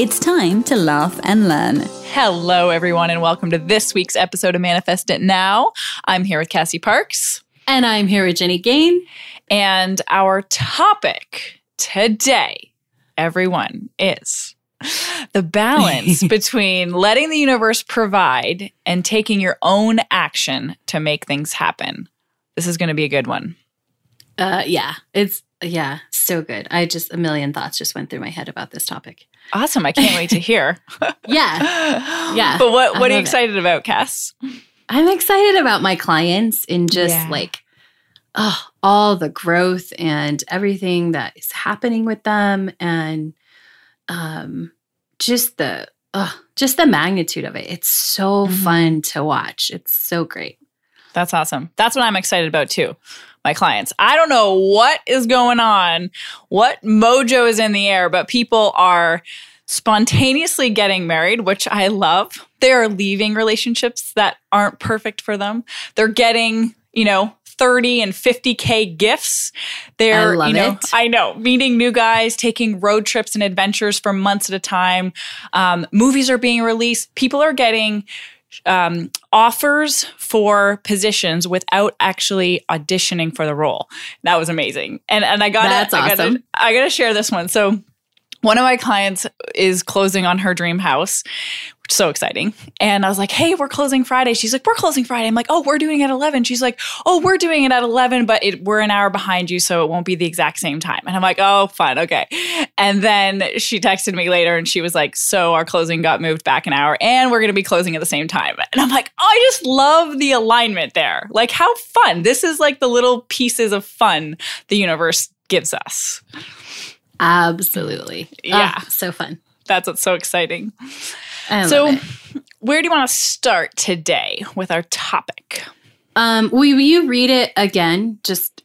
It's time to laugh and learn. Hello, everyone, and welcome to this week's episode of Manifest It Now. I'm here with Cassie Parks. And I'm here with Jenny Gain. And our topic today, everyone, is the balance between letting the universe provide and taking your own action to make things happen. This is going to be a good one. Uh, yeah, it's yeah, so good. I just a million thoughts just went through my head about this topic. Awesome! I can't wait to hear. yeah, yeah. But what what are you love it. excited about, Cass? I'm excited about my clients and just Yeah. like oh, all the growth and everything that is happening with them and um just the oh, just the magnitude of it. It's so Mhm. fun to watch. It's so great. That's awesome. That's what I'm excited about too. My clients. I don't know what is going on, what mojo is in the air, but people are spontaneously getting married, which I love. They are leaving relationships that aren't perfect for them. They're getting, you know, 30 and 50k gifts. They're, I love you know, it. I know, meeting new guys, taking road trips and adventures for months at a time. Um, movies are being released. People are getting um, offers for positions without actually auditioning for the role. That was amazing. And and I got That's I gotta, awesome. I got to share this one. So one of my clients is closing on her dream house. So exciting. And I was like, hey, we're closing Friday. She's like, we're closing Friday. I'm like, oh, we're doing it at 11. She's like, oh, we're doing it at 11, but it, we're an hour behind you, so it won't be the exact same time. And I'm like, oh, fine, okay. And then she texted me later and she was like, so our closing got moved back an hour and we're going to be closing at the same time. And I'm like, oh, I just love the alignment there. Like, how fun. This is like the little pieces of fun the universe gives us. Absolutely. Yeah. Ah, so fun. That's what's so exciting. I so, where do you want to start today with our topic? Um, will you read it again? Just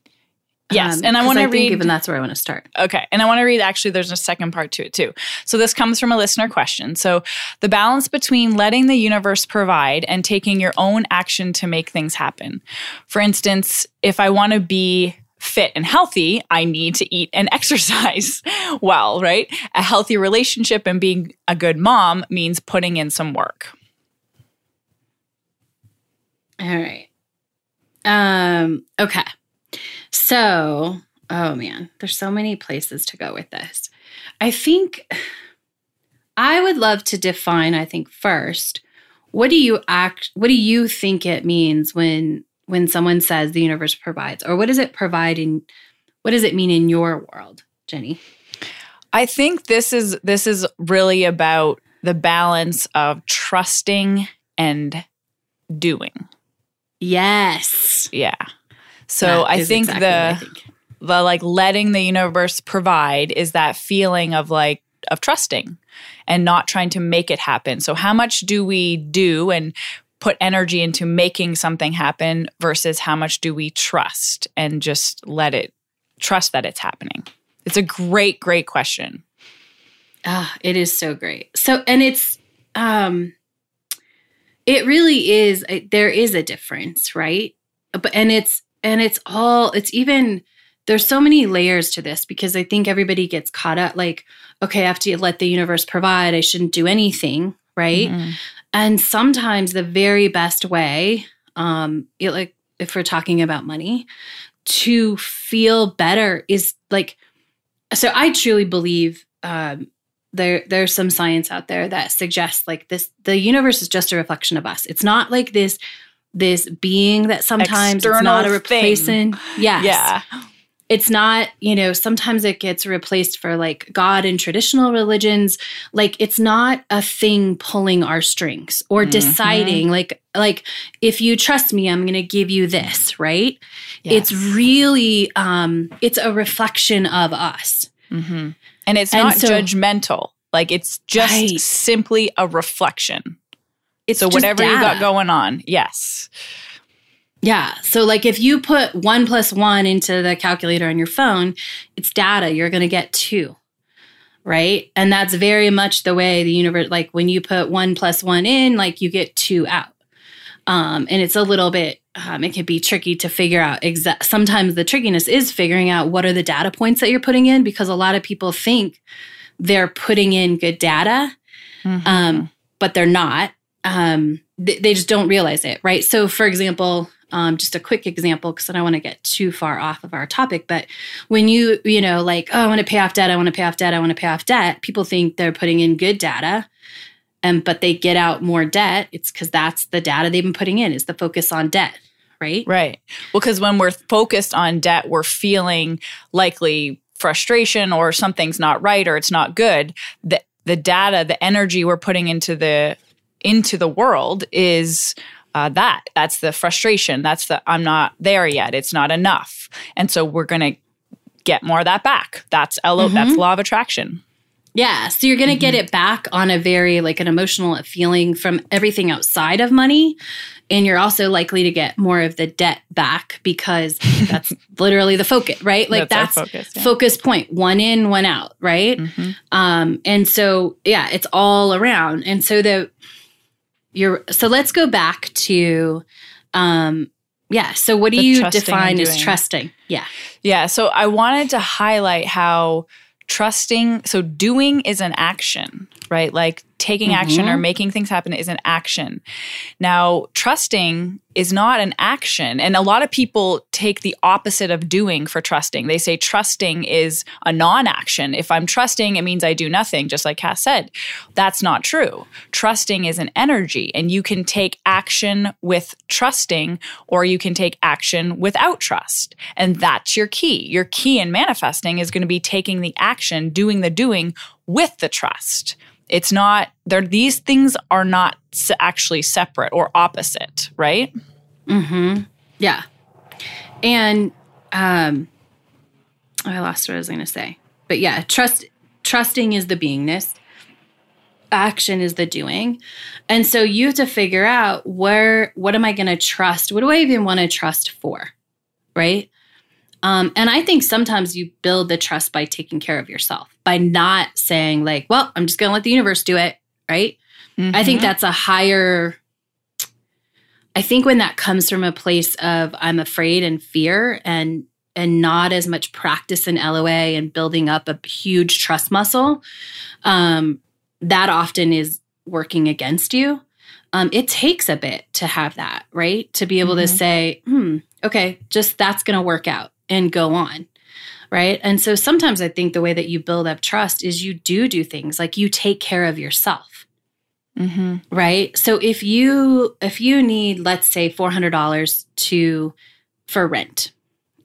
Yes, um, and I want to read. Even that's where I want to start. Okay. And I want to read actually, there's a second part to it too. So this comes from a listener question. So the balance between letting the universe provide and taking your own action to make things happen. For instance, if I want to be fit and healthy, I need to eat and exercise well, right? A healthy relationship and being a good mom means putting in some work. All right. Um, okay. So, oh man, there's so many places to go with this. I think I would love to define, I think first, what do you act what do you think it means when when someone says the universe provides or what does it provide in what does it mean in your world, Jenny? I think this is this is really about the balance of trusting and doing. Yes. Yeah. So That I think exactly the I think. the like letting the universe provide is that feeling of like of trusting and not trying to make it happen. So how much do we do and put energy into making something happen versus how much do we trust and just let it trust that it's happening? It's a great great question. Ah, it is so great. So, and it's, um, it really is. it- There is a difference, right? But and it's and it's all. It's even. There's so many layers to this because I think everybody gets caught up. Like, okay, I have to let the universe provide. I shouldn't do anything, right? Mhm. And sometimes the very best way, um, it, like if we're talking about money, to feel better is like. So I truly believe um, there there's some science out there that suggests like this: the universe is just a reflection of us. It's not like this this being that sometimes it's not a External replacement. Yes. Yeah. It's not, you know, sometimes it gets replaced for like God in traditional religions. Like it's not a thing pulling our strings or Mhm. deciding like like if you trust me, I'm going to give you this, right? It's really um it's a reflection of us. Mm-hmm. And it's And not so- judgmental. Like it's just Right. simply a reflection. It's so whatever you got going on, yes. Yeah. So, like, if you put one plus one into the calculator on your phone, it's data. You're going to get two. Right. And that's very much the way the universe, like, when you put one plus one in, like, you get two out. Um, and it's a little bit, um, it can be tricky to figure out exact. Sometimes the trickiness is figuring out what are the data points that you're putting in because a lot of people think they're putting in good data Mm-hmm. um, but they're not. Um, th- they just don't realize it, right? So, for example, um, just a quick example, because I don't want to get too far off of our topic, but when you, you know, like, oh, I want to pay off debt, I want to pay off debt, I want to pay off debt, people think they're putting in good data, and but they get out more debt. It's because that's the data they've been putting in is the focus on debt, right? Right. Well, because when we're focused on debt, we're feeling likely frustration or something's not right or it's not good. The the data, the energy we're putting into the into the world is uh, that. That's the frustration. That's the I'm not there yet. It's not enough. And so we're gonna get more of that back. That's LO, that's law of attraction. Yeah. So you're going to get it back on a very like an emotional feeling from everything outside of money. And you're also likely to get more of the debt back because that's literally the focus, right? Like That's that's, focus, yeah. focus point, one in, one out, right? Mhm. Um, and so yeah, it's all around. And so the you're so let's go back to um yeah. So what do The you define as trusting? Yeah. Yeah. So I wanted to highlight how trusting, so doing is an action, right? Like taking action or mm-hmm. making things happen is an action. Now, trusting is not an action. And a lot of people take the opposite of doing for trusting. They say trusting is a non action. If I'm trusting, it means I do nothing, just like Cass said. That's not true. Trusting is an energy, and you can take action with trusting, or you can take action without trust. And that's your key. Your key in manifesting is going to be taking the action, doing the doing with the trust. It's not there. These things are not actually separate or opposite, right? Mm-hmm. Yeah. And um I lost what I was gonna say. But yeah, trust trusting is the beingness. Action is the doing. And so you have to figure out where what am I gonna trust? What do I even want to trust for? Right? Um, and I think sometimes you build the trust by taking care of yourself, by not saying, like, well, I'm just gonna let the universe do it, right? I think Mhm. that's a higher I think when that comes from a place of I'm afraid and fear and and not as much practice in LOA and building up a huge trust muscle, um, that often is working against you. Um, it takes a bit to have that, right? To be able to Mhm. say, hmm, okay, just that's going to work out and go on. Right. And so sometimes I think the way that you build up trust is you do do things like you take care of yourself Mhm. right so if you if you need let's say $400 to for rent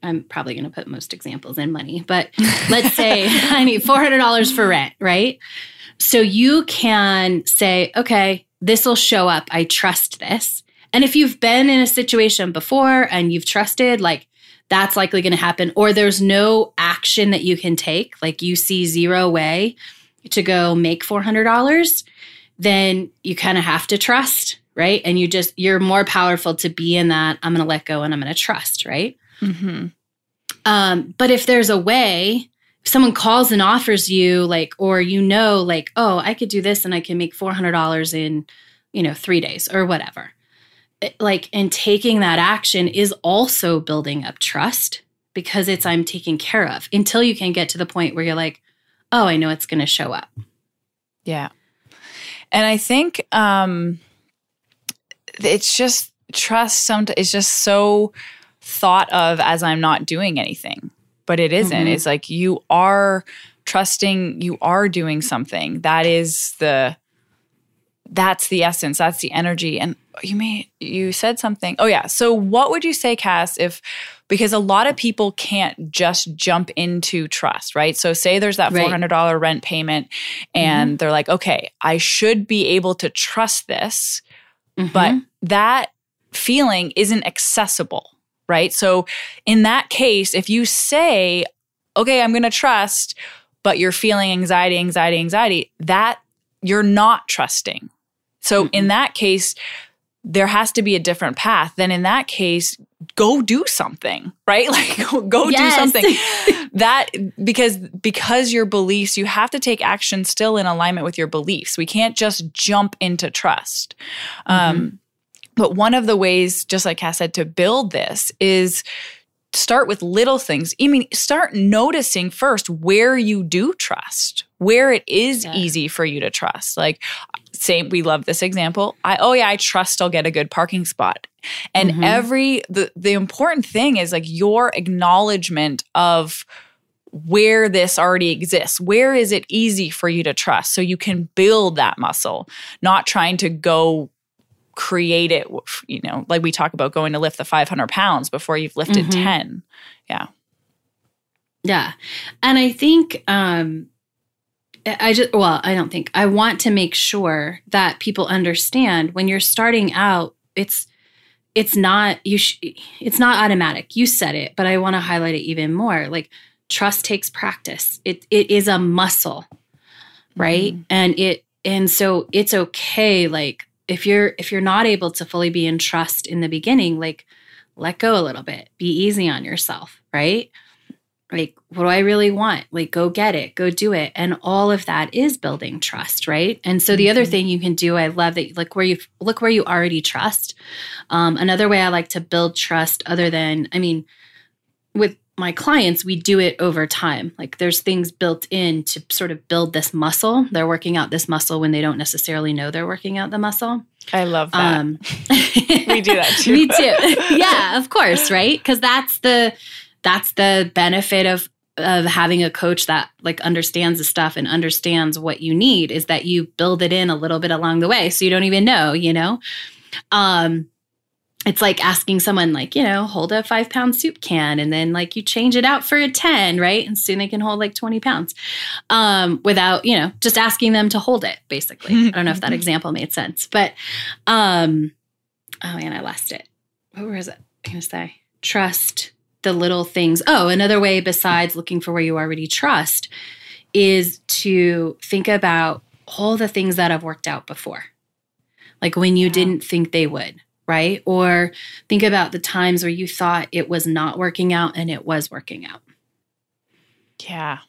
i'm probably going to put most examples in money but let's say i need $400 for rent right so you can say okay this will show up i trust this and if you've been in a situation before and you've trusted like that's likely going to happen or there's no action that you can take like you see zero way to go make $400 then you kind of have to trust, right? And you just, you're more powerful to be in that. I'm going to let go and I'm going to trust, right? Mm-hmm. Um, but if there's a way, if someone calls and offers you, like, or you know, like, oh, I could do this and I can make $400 in, you know, three days or whatever. Like, and taking that action is also building up trust because it's I'm taken care of until you can get to the point where you're like, oh, I know it's going to show up. Yeah. And I think um it's just trust some it's just so thought of as I'm not doing anything. But it isn't. Mhm. It's like you are trusting you are doing something. That is the that's the essence. That's the energy. And you may you said something. Oh yeah. So what would you say, Cass, if because a lot of people can't just jump into trust, right? So say there's that four hundred dollar rent payment, and they're like, okay, I should be able to trust this, but Mhm. that feeling isn't accessible, right? So in that case, if you say, okay, I'm going to trust, but you're feeling anxiety, anxiety, anxiety, that you're not trusting. So mm-hmm. in that case, there has to be a different path. Then in that case, go do something, right? Like go, go yes. do something. that because because your beliefs, you have to take action still in alignment with your beliefs. We can't just jump into trust. Mm-hmm. Um, but one of the ways, just like Cass said, to build this is start with little things. I mean, start noticing first where you do trust, where it is yeah. easy for you to trust. Like, say we love this example. I oh yeah, I trust I'll get a good parking spot. And mm-hmm. every the the important thing is like your acknowledgement of where this already exists. Where is it easy for you to trust so you can build that muscle, not trying to go create it, you know, like we talk about going to lift the 500 pounds before you've lifted mm-hmm. 10. Yeah. Yeah. And I think, um, I just, well, I don't think, I want to make sure that people understand when you're starting out, it's, it's not, you, sh- it's not automatic. You said it, but I want to highlight it even more. Like trust takes practice. It, it is a muscle, right? Mm-hmm. And it, and so it's okay. Like, if you're if you're not able to fully be in trust in the beginning like let go a little bit be easy on yourself right like what do i really want like go get it go do it and all of that is building trust right and so the mm-hmm. other thing you can do i love that look where you look where you already trust um, another way i like to build trust other than i mean with my clients, we do it over time. Like there's things built in to sort of build this muscle. They're working out this muscle when they don't necessarily know they're working out the muscle. I love that. Um, we do that too. me too. Yeah, of course, right? Because that's the that's the benefit of of having a coach that like understands the stuff and understands what you need is that you build it in a little bit along the way so you don't even know, you know. Um it's like asking someone like you know hold a five pound soup can and then like you change it out for a 10 right? And soon they can hold like 20 pounds. Um, without you know just asking them to hold it basically. I don't know if that example made sense but um oh man i lost it. What was it i'm gonna say? Trust the little things oh another way besides looking for where you already trust is to think about all the things that have worked out before like when you yeah. didn't think they would right? Or think about the times where you thought it was not working out and it was working out. Yeah.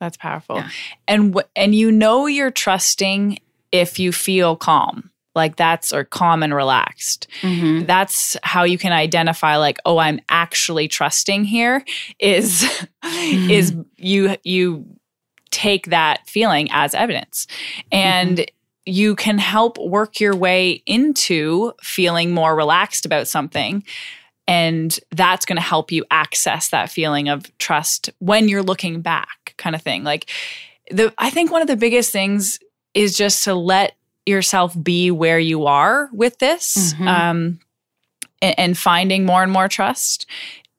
That's powerful. Yeah. And and you know you're trusting if you feel calm. Like that's or calm and relaxed. Mm-hmm. That's how you can identify like oh I'm actually trusting here is mm-hmm. is you you take that feeling as evidence. And mm-hmm you can help work your way into feeling more relaxed about something. And that's going to help you access that feeling of trust when you're looking back, kind of thing. Like, the, I think one of the biggest things is just to let yourself be where you are with this mm-hmm. um, and, and finding more and more trust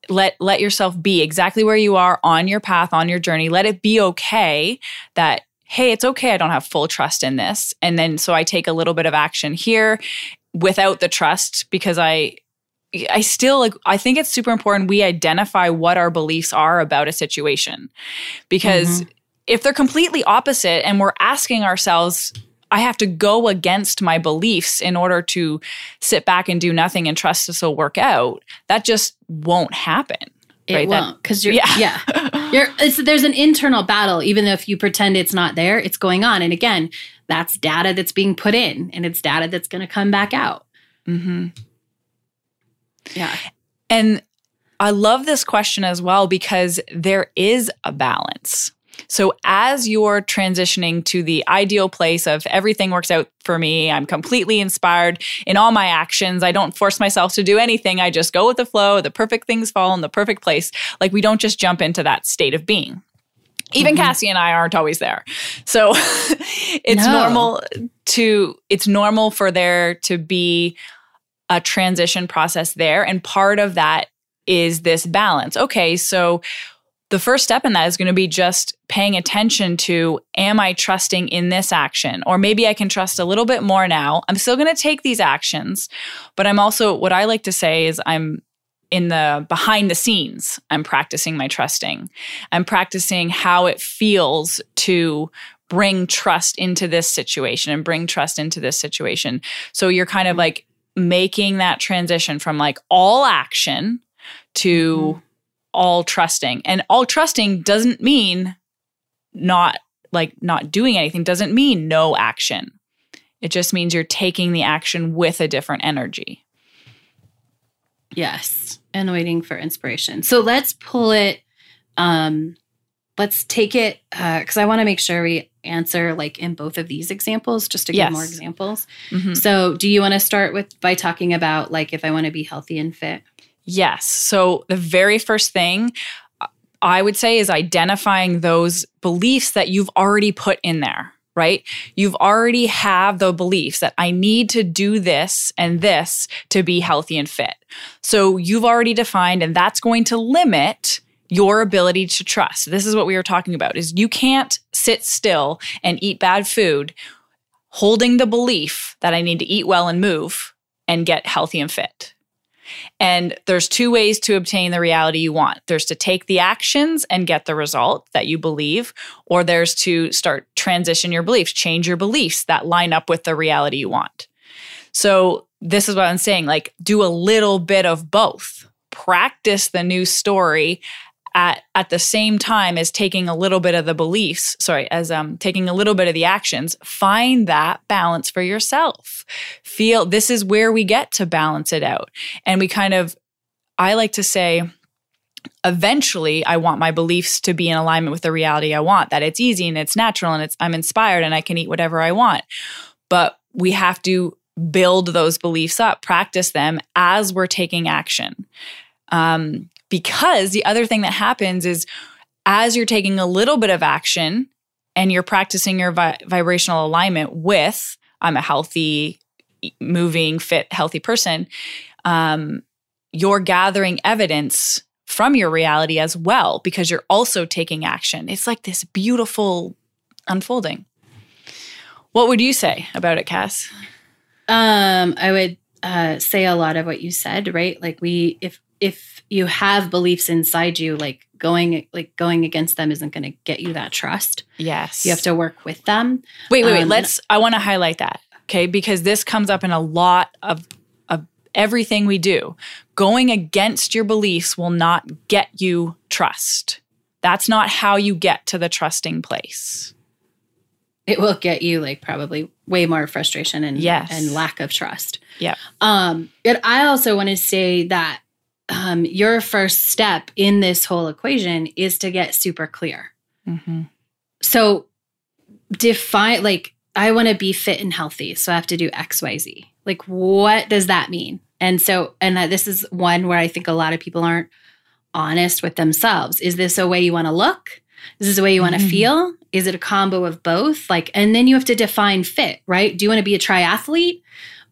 let let yourself be exactly where you are on your path on your journey let it be okay that hey, it's okay, I don't have full trust in this. And then so I take a little bit of action here without the trust because I I still like I think it's super important we identify what our beliefs are about a situation. Because mm-hmm. if they're completely opposite and we're asking ourselves I have to go against my beliefs in order to sit back and do nothing and trust this will work out. That just won't happen. It right? won't because you're yeah. yeah. You're there's an internal battle, even though if you pretend it's not there, it's going on. And again, that's data that's being put in and it's data that's gonna come back out. Mm-hmm. Yeah. And I love this question as well because there is a balance. So, as you're transitioning to the ideal place of everything works out for me, I'm completely inspired in all my actions. I don't force myself to do anything. I just go with the flow. The perfect things fall in the perfect place. Like, we don't just jump into that state of being. Even mm-hmm. Cassie and I aren't always there. So, it's no. normal to, it's normal for there to be a transition process there. And part of that is this balance. Okay, so the first step in that is going to be just paying attention to am I trusting in this action? Or maybe I can trust a little bit more now. I'm still going to take these actions, but I'm also, what I like to say is I'm in the behind the scenes, I'm practicing my trusting. I'm practicing how it feels to bring trust into this situation and bring trust into this situation. So you're kind of like making that transition from like all action to mm-hmm. All trusting. And all trusting doesn't mean not like not doing anything, doesn't mean no action. It just means you're taking the action with a different energy. Yes, and waiting for inspiration. So let's pull it um let's take it because uh, I want to make sure we answer like in both of these examples just to yes. give more examples. Mm-hmm. So, do you want to start with by talking about like if I want to be healthy and fit? Yes. So, the very first thing uh, I would say is identifying those beliefs that you've already put in there right? You've already have the beliefs that I need to do this and this to be healthy and fit. So you've already defined and that's going to limit your ability to trust. This is what we were talking about is you can't sit still and eat bad food holding the belief that I need to eat well and move and get healthy and fit. And there's two ways to obtain the reality you want. There's to take the actions and get the result that you believe, or there's to start transition your beliefs, change your beliefs that line up with the reality you want. So this is what I'm saying, like do a little bit of both. Practice the new story at at the same time as taking a little bit of the beliefs sorry as um taking a little bit of the actions find that balance for yourself. Feel this is where we get to balance it out. And we kind of i like to say eventually i want my beliefs to be in alignment with the reality i want that it's easy and it's natural and it's i'm inspired and i can eat whatever i want. But we have to build those beliefs up practice them as we're taking action. Um, because the other thing that happens is as you're taking a little bit of action and you're practicing your vi- vibrational alignment with I'm a healthy, moving, fit, healthy person, um, you're gathering evidence from your reality as well because you're also taking action. It's like this beautiful unfolding. What would you say about it, Cass? Um, I would uh, say a lot of what you said, right? Like we, if if you have beliefs inside you like going like going against them isn't going to get you that trust. Yes. You have to work with them. Wait wait wait. Um, let's i want to highlight that okay? Because this comes up in a lot of of everything we do. Going against your beliefs will not get you trust. That's not how you get to the trusting place. It will get you like probably way more frustration and yes. and lack of trust. Yeah. Um, but I also want to say that um, your first step in this whole equation is to get super clear. Mm-hmm. So define, like, I want to be fit and healthy. So I have to do X, Y, Z. Like, what does that mean? And so, and this is one where I think a lot of people aren't honest with themselves. Is this a way you want to look? Is this a way you want to mm-hmm. feel? Is it a combo of both? Like, and then you have to define fit, right? Do you want to be a triathlete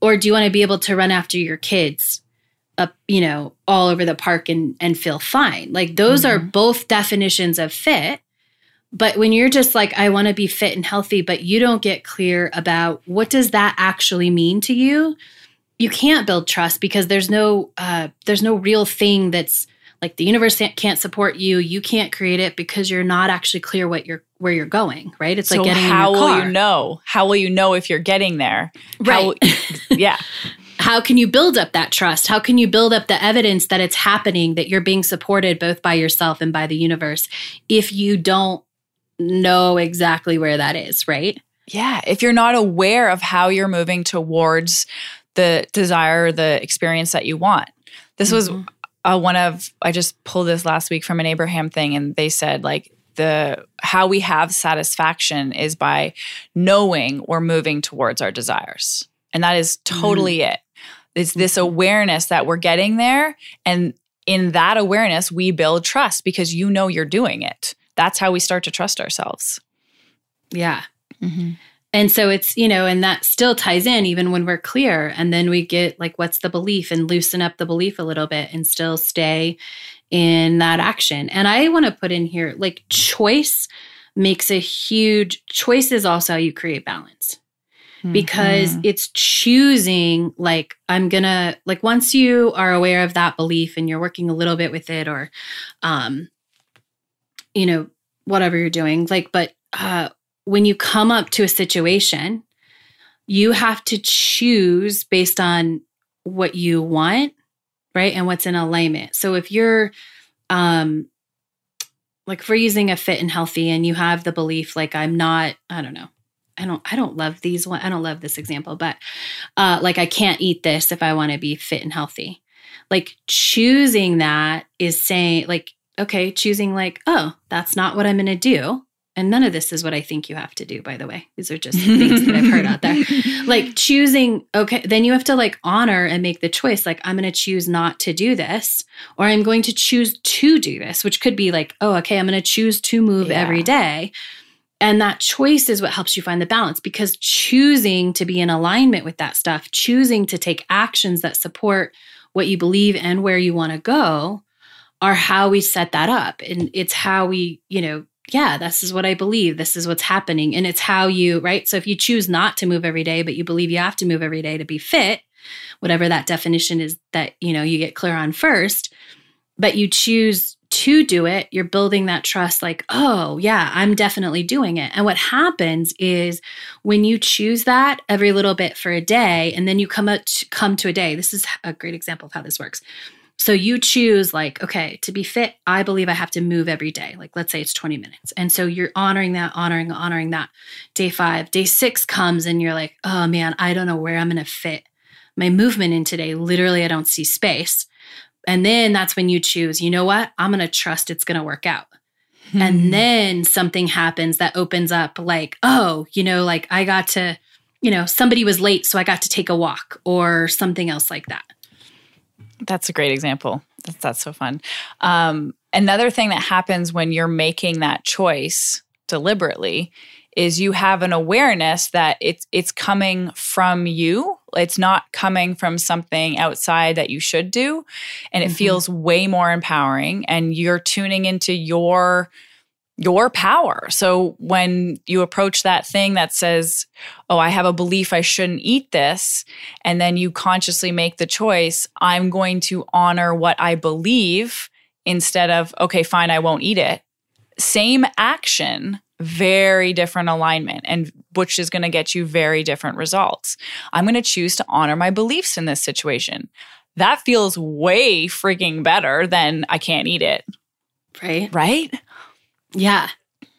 or do you want to be able to run after your kids up, you know, all over the park and and feel fine. Like those mm-hmm. are both definitions of fit. But when you're just like I want to be fit and healthy, but you don't get clear about what does that actually mean to you, you can't build trust because there's no uh there's no real thing that's like the universe can't support you. You can't create it because you're not actually clear what you're where you're going right? It's so like getting how will you know? How will you know if you're getting there? Right. How, yeah how can you build up that trust? How can you build up the evidence that it's happening, that you're being supported both by yourself and by the universe if you don't know exactly where that is, right? Yeah. If you're not aware of how you're moving towards the desire, the experience that you want. This mm-hmm. was uh, one of, I just pulled this last week from an Abraham thing, and they said, like, the how we have satisfaction is by knowing we're moving towards our desires and that is totally mm. it it's this awareness that we're getting there. And in that awareness, we build trust because you know you're doing it. That's how we start to trust ourselves. Yeah. Mm-hmm. And so it's, you know, and that still ties in even when we're clear. And then we get like, what's the belief and loosen up the belief a little bit and still stay in that action. And I want to put in here like choice makes a huge choice is also how you create balance because Mhm. it's choosing like i'm gonna like once you are aware of that belief and you're working a little bit with it or um you know whatever you're doing like but uh when you come up to a situation you have to choose based on what you want right and what's in alignment so if you're um like if we're using a fit and healthy and you have the belief like i'm not i don't know i don't i don't love these one i don't love this example but uh like i can't eat this if i want to be fit and healthy. Like choosing that is saying like okay choosing like oh that's not what i'm going to do and none of this is what i think you have to do by the way. These are just things that i've heard out there. Like choosing okay then you have to like honor and make the choice like i'm going to choose not to do this or i'm going to choose to do this which could be like oh okay i'm going to choose to move Yeah. every day and that choice is what helps you find the balance because choosing to be in alignment with that stuff choosing to take actions that support what you believe and where you want to go are how we set that up and it's how we you know yeah, this is what I believe. This is what's happening. And it's how you, right? So if you choose not to move every day, but you believe you have to move every day to be fit, whatever that definition is that, you know, you get clear on first, but you choose to do it, you're building that trust like, oh, yeah, I'm definitely doing it. And what happens is when you choose that every little bit for a day and then you come up to, come to a day. This is a great example of how this works. So you choose like, okay, to be fit, I believe I have to move every day. Like let's say it's 20 minutes. And so you're honoring that, honoring, honoring that. Day 5, day 6 comes and you're like, "Oh man, I don't know where I'm going to fit my movement in today. Literally I don't see space." And then that's when you choose, you know what? I'm going to trust it's going to work out. Hmm. And then something happens that opens up like, "Oh, you know, like I got to, you know, somebody was late so I got to take a walk or something else like that." That's a great example. That's, that's so fun. Um, another thing that happens when you're making that choice deliberately is you have an awareness that it's it's coming from you. It's not coming from something outside that you should do, and it Mhm. feels way more empowering. And you're tuning into your your power. So when you approach that thing that says, "Oh, I have a belief I shouldn't eat this," and then you consciously make the choice, I'm going to honor what I believe instead of, okay, fine, I won't eat it. Same action, very different alignment, and which is going to get you very different results. I'm going to choose to honor my beliefs in this situation. That feels way freaking better than I can't eat it, Right? right? Yeah.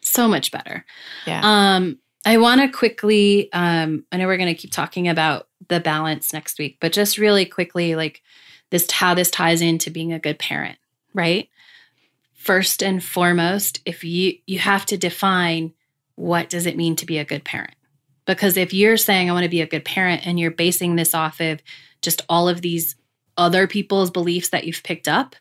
So much better. Yeah. Um, I want to quickly, um, I know we're going to keep talking about the balance next week, but just really quickly, like this, how this ties into being a good parent, right? First and foremost, if you, you have to define what does it mean to be a good parent? Because if you're saying, I want to be a good parent and you're basing this off of just all of these other people's beliefs that you've picked up,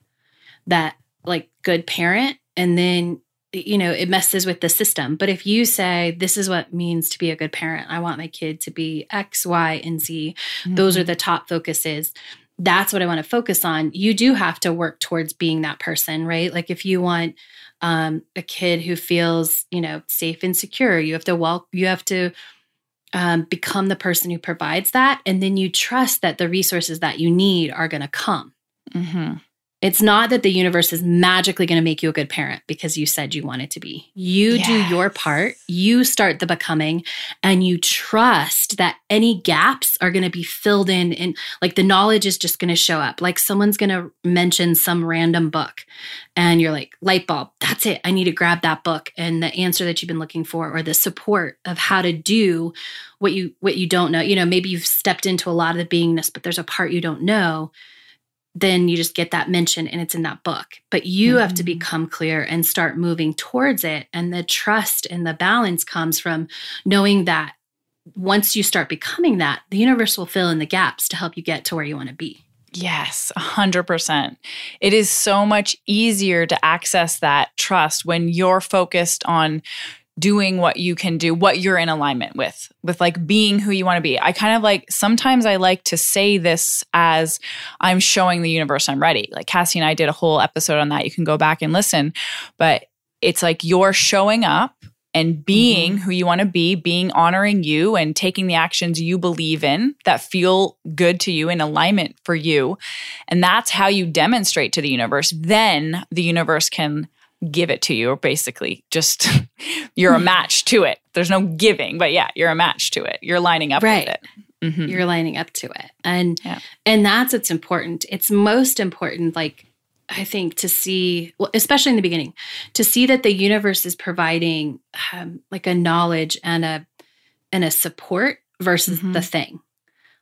that like good parent, and then you know it messes with the system. But if you say this is what means to be a good parent. I want my kid to be x y and z those are mm-hmm. the top focuses that's what i want to focus on. You do have to work towards being that person right? Like if you want um, a kid who feels you know safe and secure you have to well you have to um, become the person who provides that and then you trust that the resources that you need are going to come. Mhm. It's not that the universe is magically going to make you a good parent because you said you wanted to be. You do your part, you start the becoming, and you trust that any gaps are going to be filled in. And like the knowledge is just going to show up. Like someone's going to mention some random book, and you're like, light bulb, that's it. I need to grab that book and the answer that you've been looking for, or the support of how to do what you what you don't know. You know, maybe you've stepped into a lot of the beingness, but there's a part you don't know then you just get that mention and it's in that book. But you have to Mhm. become clear and start moving towards it. And the trust and the balance comes from knowing that once you start becoming that, the universe will fill in the gaps to help you get to where you want to be. Yes, 100%. It is so much easier to access that trust when you're focused on doing what you can do, what you're in alignment with, with like being who you want to be. I kind of like sometimes I like to say this as I'm showing the universe I'm ready. Like Cassie and I did a whole episode on that. You can go back and listen, but it's like you're showing up and being mm-hmm. who you want to be, being honoring you and taking the actions you believe in that feel good to you in alignment for you. And that's how you demonstrate to the universe. Then the universe can give it to you, or basically just you're a match to it. There's no giving, but yeah, you're a match to it. You're lining up Right. with it. Mhm. you're lining up to it and Yeah. and that's what's important it's most important like i think to see well especially in the beginning to see that the universe is providing um, like a knowledge and a and a support versus Mhm. the thing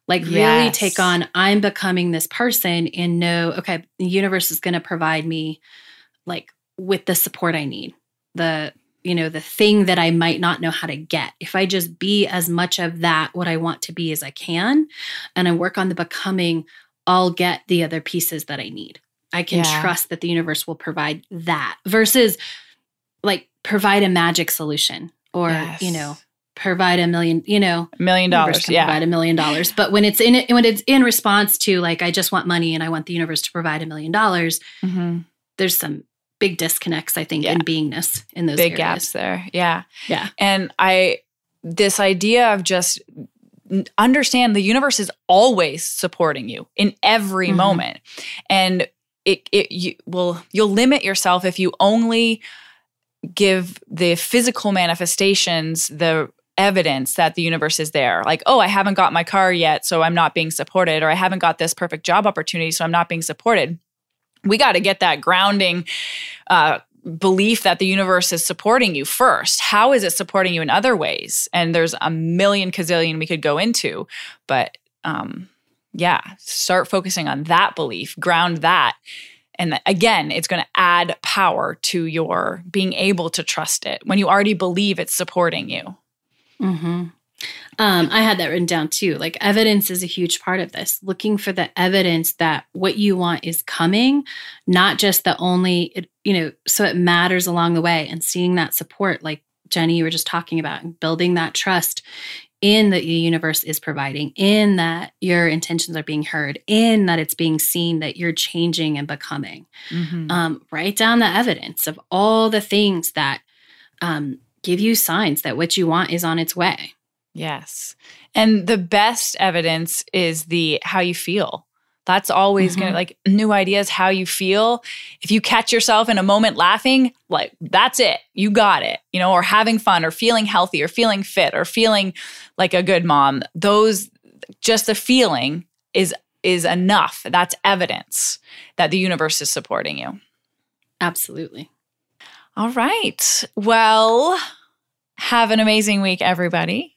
like really Yes. take on i'm becoming this person and know okay the universe is going to provide me like with the support i need the you know the thing that i might not know how to get if i just be as much of that what i want to be as i can and i work on the becoming i'll get the other pieces that i need i can Yeah. trust that the universe will provide that versus like provide a magic solution or Yes. you know provide a million you know A million dollars. Yeah. provide a million dollars but when it's in it when it's in response to like i just want money and i want the universe to provide a million dollars Mhm. there's some big disconnects i think Yeah. in beingness in those Big areas. gaps there. Yeah. yeah And I, this idea of just understand the universe is always supporting you in every Mhm. moment. And it, it you will you'll limit yourself if you only give the physical manifestations the evidence that the universe is there like oh i haven't got my car yet so i'm not being supported or i haven't got this perfect job opportunity so i'm not being supported we got to get that grounding uh, belief that the universe is supporting you first. How is it supporting you in other ways? And there's a million gazillion we could go into, but um, yeah, start focusing on that belief, ground that. And again, it's going to add power to your being able to trust it when you already believe it's supporting you. hmm Um, I had that written down too. Like evidence is a huge part of this. Looking for the evidence that what you want is coming, not just the only, it, you know, so it matters along the way and seeing that support, like Jenny, you were just talking about, and building that trust in that the universe is providing, in that your intentions are being heard, in that it's being seen that you're changing and becoming. Um, write down the evidence of all the things that um, give you signs that what you want is on its way. Yes. And the best evidence is the how you feel. That's always going Mhm. to like new ideas how you feel. If you catch yourself in a moment laughing, like that's it. You got it. You know, or having fun or feeling healthy or feeling fit or feeling like a good mom. Those just the feeling is is enough. That's evidence that the universe is supporting you. Absolutely. All right. Well, have an amazing week everybody,